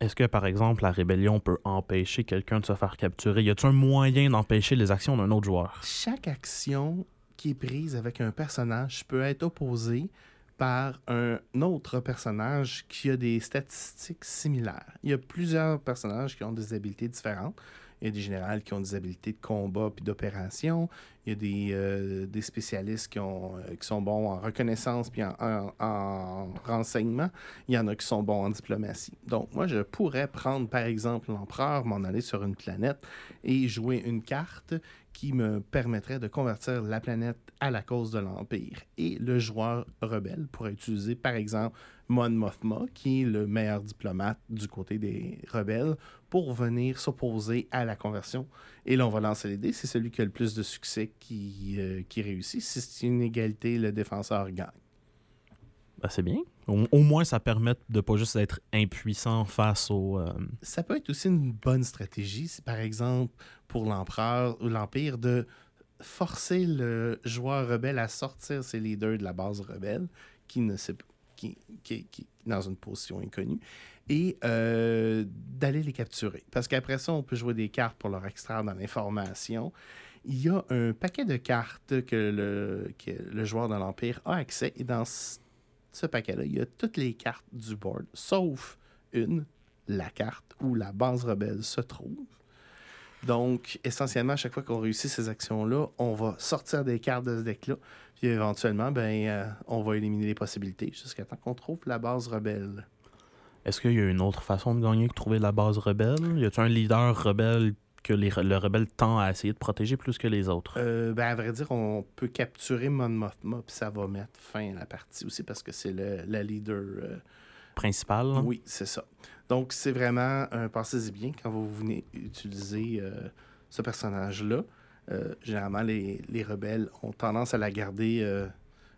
Est-ce que, par exemple, la rébellion peut empêcher quelqu'un de se faire capturer? Y a-t-il un moyen d'empêcher les actions d'un autre joueur? Chaque action qui est prise avec un personnage peut être opposée par un autre personnage qui a des statistiques similaires. Il y a plusieurs personnages qui ont des habiletés différentes. Il y a des générales qui ont des habiletés de combat puis d'opération. Il y a des, euh, des spécialistes qui, ont, euh, qui sont bons en reconnaissance puis en, en- en renseignement. Il y en a qui sont bons en diplomatie. Donc, moi, je pourrais prendre, par exemple, l'empereur, m'en aller sur une planète et jouer une carte qui me permettrait de convertir la planète à la cause de l'Empire. Et le joueur rebelle pourrait utiliser, par exemple, Mon Mothma, qui est le meilleur diplomate du côté des rebelles, pour venir s'opposer à la conversion. Et là, on va lancer les dés. C'est celui qui a le plus de succès qui, euh, qui réussit. Si c'est une égalité, le défenseur gagne. Ben, c'est bien. Au, au moins, ça permet de pas juste être impuissant face au. euh, ça peut être aussi une bonne stratégie, si par exemple pour l'empereur ou l'empire de forcer le joueur rebelle à sortir ses leaders de la base rebelle qui ne sait qui, qui, dans une position inconnue et euh, d'aller les capturer. Parce qu'après ça, on peut jouer des cartes pour leur extraire dans l'information. Il y a un paquet de cartes que le, que le joueur de l'Empire a accès et dans ce, ce paquet-là, il y a toutes les cartes du board, sauf une, la carte où la base rebelle se trouve. Donc, essentiellement, à chaque fois qu'on réussit ces actions-là, on va sortir des cartes de ce deck-là. Puis éventuellement, ben, euh, on va éliminer les possibilités jusqu'à temps qu'on trouve la base rebelle. Est-ce qu'il y a une autre façon de gagner que trouver la base rebelle? Y a-t-il un leader rebelle que les, le rebelle tend à essayer de protéger plus que les autres? Euh, ben, à vrai dire, on peut capturer Mon Mothma, puis ça va mettre fin à la partie aussi parce que c'est le, la leader. euh, Principal? Oui, c'est ça. Donc, c'est vraiment un pensez-y bien quand vous venez utiliser euh, ce personnage-là. Généralement, les, les rebelles ont tendance à la garder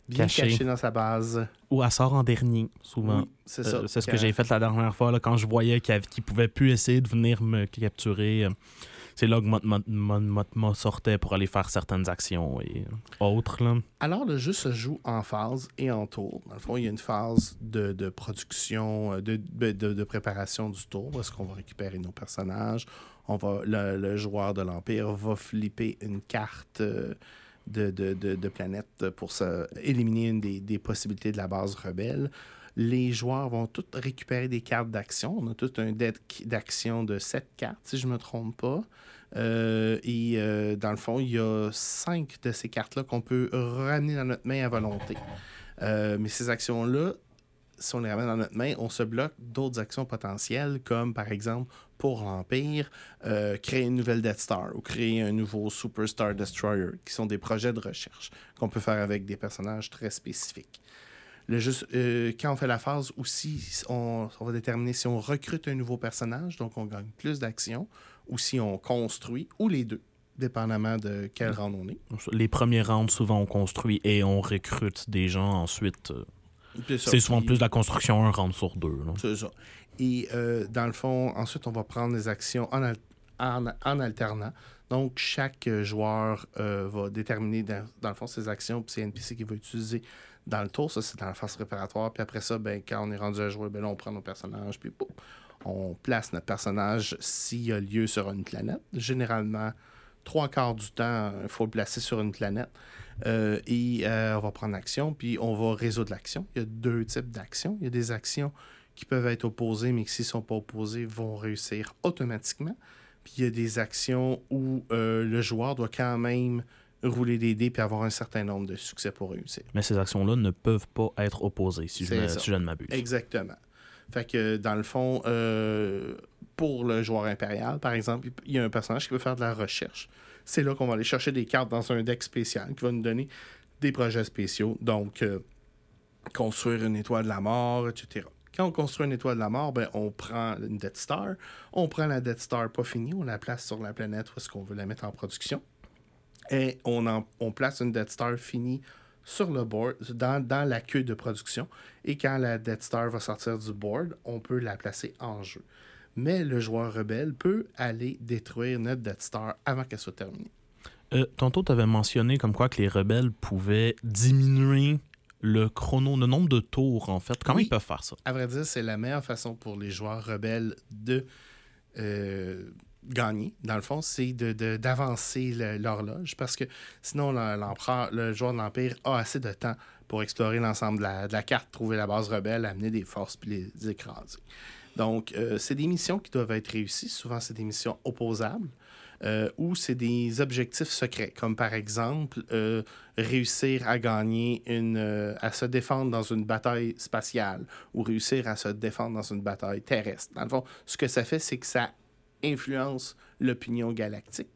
bien Cachée. dans sa base. Ou elle sort en dernier, souvent. Oui, c'est Euh, ça. c'est ce que j'ai fait la dernière fois, là, quand je voyais qu'il ne pouvait plus essayer de venir me capturer. C'est là que Mot- Mot- Mon Mothma sortait pour aller faire certaines actions et autres. Là. Alors, le jeu se joue en phase et en tour. Dans le fond, il y a une phase de, production, euh, de, de, préparation du tour, est-ce qu'on va récupérer nos personnages. On va, le, joueur de l'Empire va flipper une carte euh, de, de, de, de planète pour se, éliminer une des, des possibilités de la base rebelle. Les joueurs vont tous récupérer des cartes d'action. On a tout un deck d'action de 7 cartes, si je ne me trompe pas. Euh, et euh, dans le fond, il y a cinq de ces cartes-là qu'on peut ramener dans notre main à volonté. Euh, mais ces actions-là, si on les ramène dans notre main, on se bloque d'autres actions potentielles, comme par exemple pour l'Empire, créer une nouvelle Death Star ou créer un nouveau Super Star Destroyer, qui sont des projets de recherche qu'on peut faire avec des personnages très spécifiques. Le jeu, euh, quand on fait la phase aussi, on, on va déterminer si on recrute un nouveau personnage, donc on gagne plus d'actions, ou si on construit, ou les deux. dépendamment de quel round on est. Les premiers rounds, souvent, on construit et on recrute des gens. Ensuite, euh, c'est souvent plus de la construction, un round sur deux. C'est ça. Et euh, dans le fond, ensuite, on va prendre les actions en, al- en, en alternant. Donc, chaque joueur euh, va déterminer, dans, dans le fond, ses actions puis ses NPC qu'il va utiliser dans le tour. Ça, c'est dans la phase préparatoire. Puis après ça, ben, quand on est rendu à jouer, ben, on prend nos personnages. Puis on place notre personnage s'il y a lieu sur une planète. Généralement, trois quarts du temps, il faut le placer sur une planète. Euh, et euh, on va prendre action, puis on va résoudre l'action. Il y a deux types d'actions. Il y a des actions qui peuvent être opposées, mais qui, s'ils ne sont pas opposées, vont réussir automatiquement. Puis il y a des actions où euh, le joueur doit quand même rouler des dés puis avoir un certain nombre de succès pour réussir. Mais ces actions-là ne peuvent pas être opposées, si je, si ne m'abuse. Exactement. Fait que dans le fond, euh, pour le joueur impérial, par exemple, il y a un personnage qui veut faire de la recherche. C'est là qu'on va aller chercher des cartes dans un deck spécial qui va nous donner des projets spéciaux. Donc, euh, construire une étoile de la mort, etc. Quand on construit une étoile de la mort, ben, on prend une Death Star. On prend la Death Star pas finie, on la place sur la planète où est-ce qu'on veut la mettre en production. Et on, en- on place une Death Star finie sur le board, dans, dans la queue de production. Et quand la Death Star va sortir du board, on peut la placer en jeu. Mais le joueur rebelle peut aller détruire notre Death Star avant qu'elle soit terminée. Euh, tantôt, tu avais mentionné comme quoi que les rebelles pouvaient diminuer le chrono, le nombre de tours, en fait. Comment Oui. ils peuvent faire ça? À vrai dire, c'est la meilleure façon pour les joueurs rebelles de euh, gagner. Dans le fond, c'est de- de- d'avancer le- l'horloge parce que sinon, le, l'empereur- le joueur de l'Empire a assez de temps pour explorer l'ensemble de la, de carte, trouver la base rebelle, amener des forces puis les écraser. Donc, euh, c'est des missions qui doivent être réussies. Souvent, c'est des missions opposables. euh, ou c'est des objectifs secrets, comme par exemple euh, réussir à gagner une, à se défendre dans une bataille spatiale ou réussir à se défendre dans une bataille terrestre. Dans le fond, ce que ça fait, c'est que ça influence l'opinion galactique,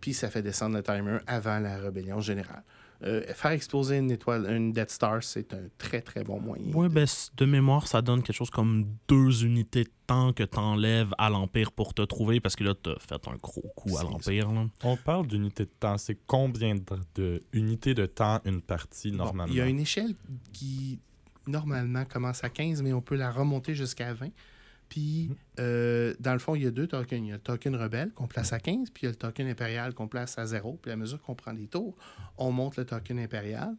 puis ça fait descendre le timer avant la rébellion générale. Euh, faire exploser une étoile, une Death Star, c'est un très très bon moyen. Oui, ben, c- de mémoire, ça donne quelque chose comme deux unités de temps que tu enlèves à l'Empire pour te trouver, parce que là, tu as fait un gros coup à l'Empire. là. On parle d'unité de temps. C'est combien de, de unités de temps une partie normalement? il y a une échelle qui, normalement, commence à 15, mais on peut la remonter jusqu'à 20. Puis, euh, dans le fond, il y a deux tokens. Il y a le token rebelle qu'on place à 15, puis il y a le token impérial qu'on place à 0. Puis, à mesure qu'on prend des tours, on monte le token impérial.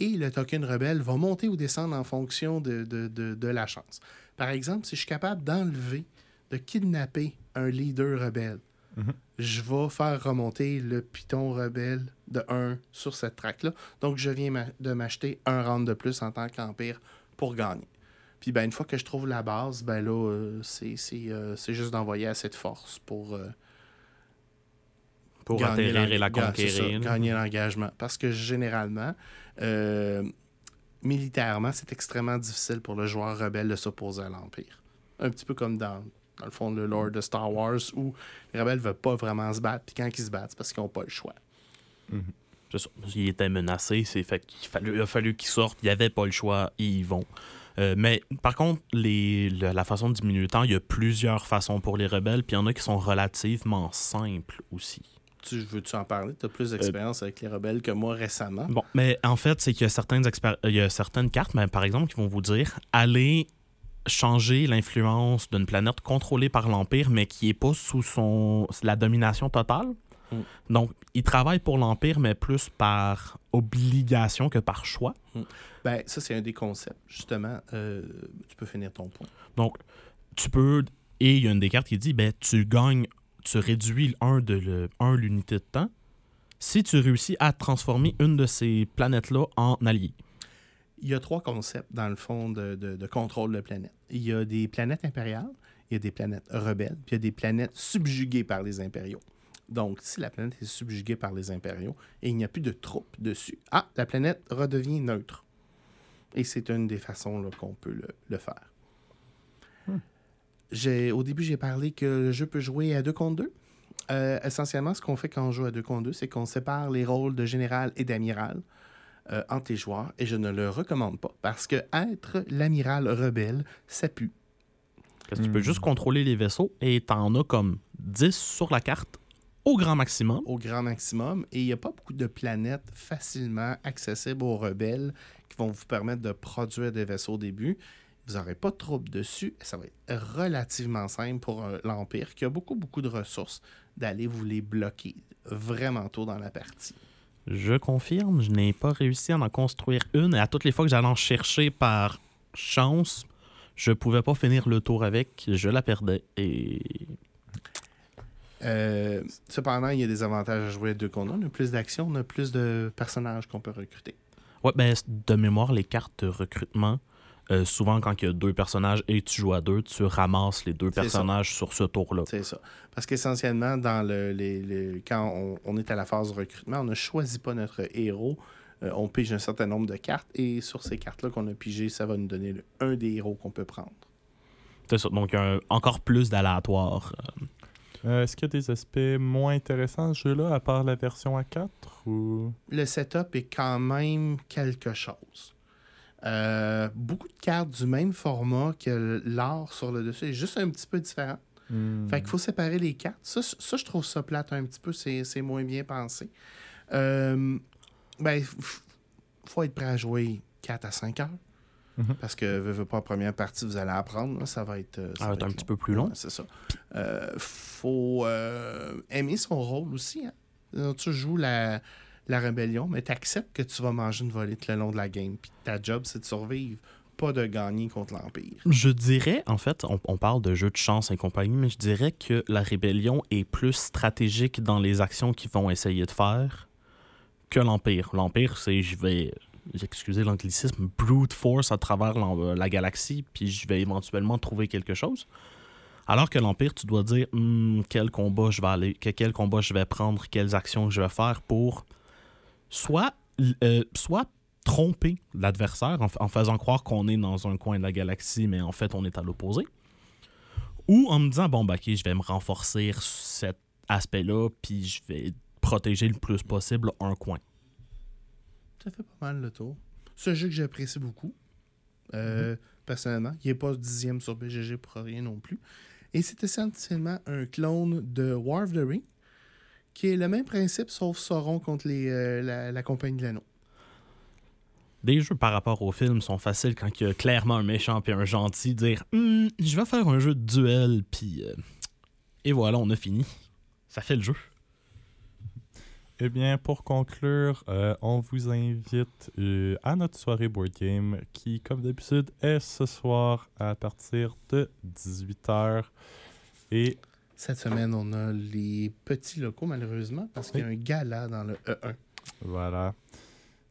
Et le token rebelle va monter ou descendre en fonction de, de- de- de la chance. Par exemple, si je suis capable d'enlever, de kidnapper un leader rebelle, Mhm. je vais faire remonter le Python rebelle de 1 sur cette track-là. Donc, je viens de m'acheter un round de plus en tant qu'Empire pour gagner. Puis, ben, une fois que je trouve la base, ben là, euh, c'est c'est, euh, c'est juste d'envoyer assez de force pour, euh, Pour gagner atterrir et la ça, conquérir. gagner l'engagement. Parce que généralement, euh, militairement, c'est extrêmement difficile pour le joueur rebelle de s'opposer à l'Empire. Un petit peu comme dans, dans le fond, le lore de Star Wars, où les rebelles ne veulent pas vraiment se battre. Puis quand ils se battent, c'est parce qu'ils n'ont pas le choix. C'est ça. Il était menacé, c'est fait qu'il fallu- il a fallu qu'ils sortent. Il n'y avait pas le choix, ils y vont. Euh, mais par contre, les, le- la façon de diminuer le temps, il y a plusieurs façons pour les rebelles, puis il y en a qui sont relativement simples aussi. Tu veux-tu en parler? Tu as plus d'expérience avec les rebelles que moi récemment? Bon, mais en fait, c'est qu'il y a certaines, expér- il y a certaines cartes, mais par exemple, qui vont vous dire allez changer l'influence d'une planète contrôlée par l'Empire, mais qui n'est pas sous son la domination totale. Mm. Donc, ils travaillent pour l'Empire, mais plus par obligation que par choix. Ben, ça, c'est un des concepts. Justement, euh, tu peux finir ton point. Donc, tu peux. Et il y a une des cartes qui dit ben, tu gagnes, tu réduis un de le, un l'unité de temps si tu réussis à transformer une de ces planètes-là en allié. Il y a trois concepts, dans le fond, de, de- de contrôle de planète. Il y a des planètes impériales, il y a des planètes rebelles, puis il y a des planètes subjuguées par les impériaux. Donc, si la planète est subjuguée par les impériaux et il n'y a plus de troupes dessus, ah, la planète redevient neutre. Et c'est une des façons qu'on peut le, le faire. J'ai- Au début, j'ai parlé que le jeu peut jouer à deux contre deux. Euh, essentiellement, ce qu'on fait quand on joue à deux contre deux, c'est qu'on sépare les rôles de général et d'amiral euh, entre les joueurs et je ne le recommande pas parce que être l'amiral rebelle, ça pue. Parce que tu peux Hmm. juste contrôler les vaisseaux et t'en as comme 10 sur la carte au grand maximum. au grand maximum. Et il n'y a pas beaucoup de planètes facilement accessibles aux rebelles qui vont vous permettre de produire des vaisseaux au début. Vous n'aurez pas de dessus. Ça va être relativement simple pour euh, l'Empire, qui a beaucoup, beaucoup de ressources, d'aller vous les bloquer vraiment tôt dans la partie. Je confirme, je n'ai pas réussi à en construire une et à toutes les fois que j'allais en chercher par chance, je pouvais pas finir le tour avec, je la perdais et Euh, cependant, il y a des avantages à jouer à deux qu'on a. On a plus d'action, on a plus de personnages qu'on peut recruter. ouais ben de mémoire les cartes de recrutement euh, souvent quand il y a deux personnages et tu joues à deux, tu ramasses les deux ça. personnages sur ce tour-là. C'est ça. Parce qu'essentiellement, dans le, les- les- quand on, on est à la phase de recrutement, on ne choisit pas notre héros. Euh, on pige un certain nombre de cartes et sur ces cartes-là qu'on a pigées, ça va nous donner le- un des héros qu'on peut prendre. C'est ça. Donc un- encore plus d'aléatoire. Euh, Euh, Est-ce qu'il y a des aspects moins intéressants à ce jeu-là, à part la version A4 ou... Le setup est quand même quelque chose. Euh, beaucoup de cartes du même format que l'art sur le dessus est juste un petit peu différent. Hmm. Fait qu'il faut séparer les cartes. Ça, ça, je trouve ça plate un petit peu. C'est c'est moins bien pensé. Euh, ben, faut être prêt à jouer 4 à 5 heures. Mhm. Parce que, veux, veux pas, en première partie, vous allez apprendre. là, ça va être, euh, ça Ça va être un long. petit peu plus long. Ouais, c'est ça. Euh, faut euh, aimer son rôle aussi. Hein. Donc, Tu joues la, la rébellion, mais tu acceptes que tu vas manger une volée tout le long de la game. Puis ta job, c'est de survivre, pas de gagner contre l'Empire. Je dirais, en fait, on, on parle de jeu de chance et compagnie, mais je dirais que la rébellion est plus stratégique dans les actions qu'ils vont essayer de faire que l'Empire. L'Empire, c'est je vais, excusez l'anglicisme, brute force à travers l'en- la galaxie, puis je vais éventuellement trouver quelque chose. Alors que l'Empire, tu dois dire Hmm, quel combat je vais aller, que- quel combat je vais prendre, quelles actions je vais faire pour soit, euh, soit tromper l'adversaire en, en faisant croire qu'on est dans un coin de la galaxie, mais en fait, on est à l'opposé. Ou en me disant, bon, bah, ok, je vais me renforcer cet aspect-là, puis je vais protéger le plus possible un coin. Ça fait pas mal le tour. C'est un jeu que j'apprécie beaucoup. Euh, Personnellement, il n'est pas dixième sur BGG pour rien non plus. Et c'est essentiellement un clone de War of the Ring, qui est le même principe, sauf Sauron contre les, euh, la, la compagnie de l'anneau. Des jeux par rapport au film sont faciles quand il y a clairement un méchant puis un gentil, dire Hmm, je vais faire un jeu de duel, puis. euh, et voilà, on a fini. Ça fait le jeu. Eh bien, pour conclure, euh, on vous invite euh, à notre soirée board game qui, comme d'habitude, est ce soir à partir de 18h. Et Cette semaine, on a les petits locaux, malheureusement, parce qu'il y a un gala dans le E E1. voilà.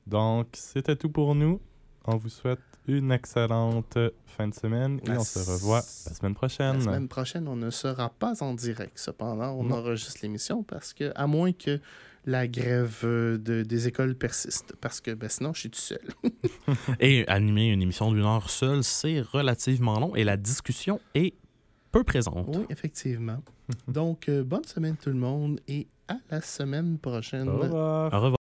Donc, c'était tout pour nous. On vous souhaite une excellente fin de semaine et La on se revoit la semaine prochaine. La semaine prochaine, on ne sera pas en direct. Cependant, on Non. enregistre l'émission parce que, à moins que la grève euh, de- des écoles persiste, parce que ben, sinon, je suis tout seul. Et animer une émission d'une heure seule, c'est relativement long et la discussion est peu présente. Oui, effectivement. Donc, euh, bonne semaine tout le monde et à la semaine prochaine. Au revoir. Au revoir.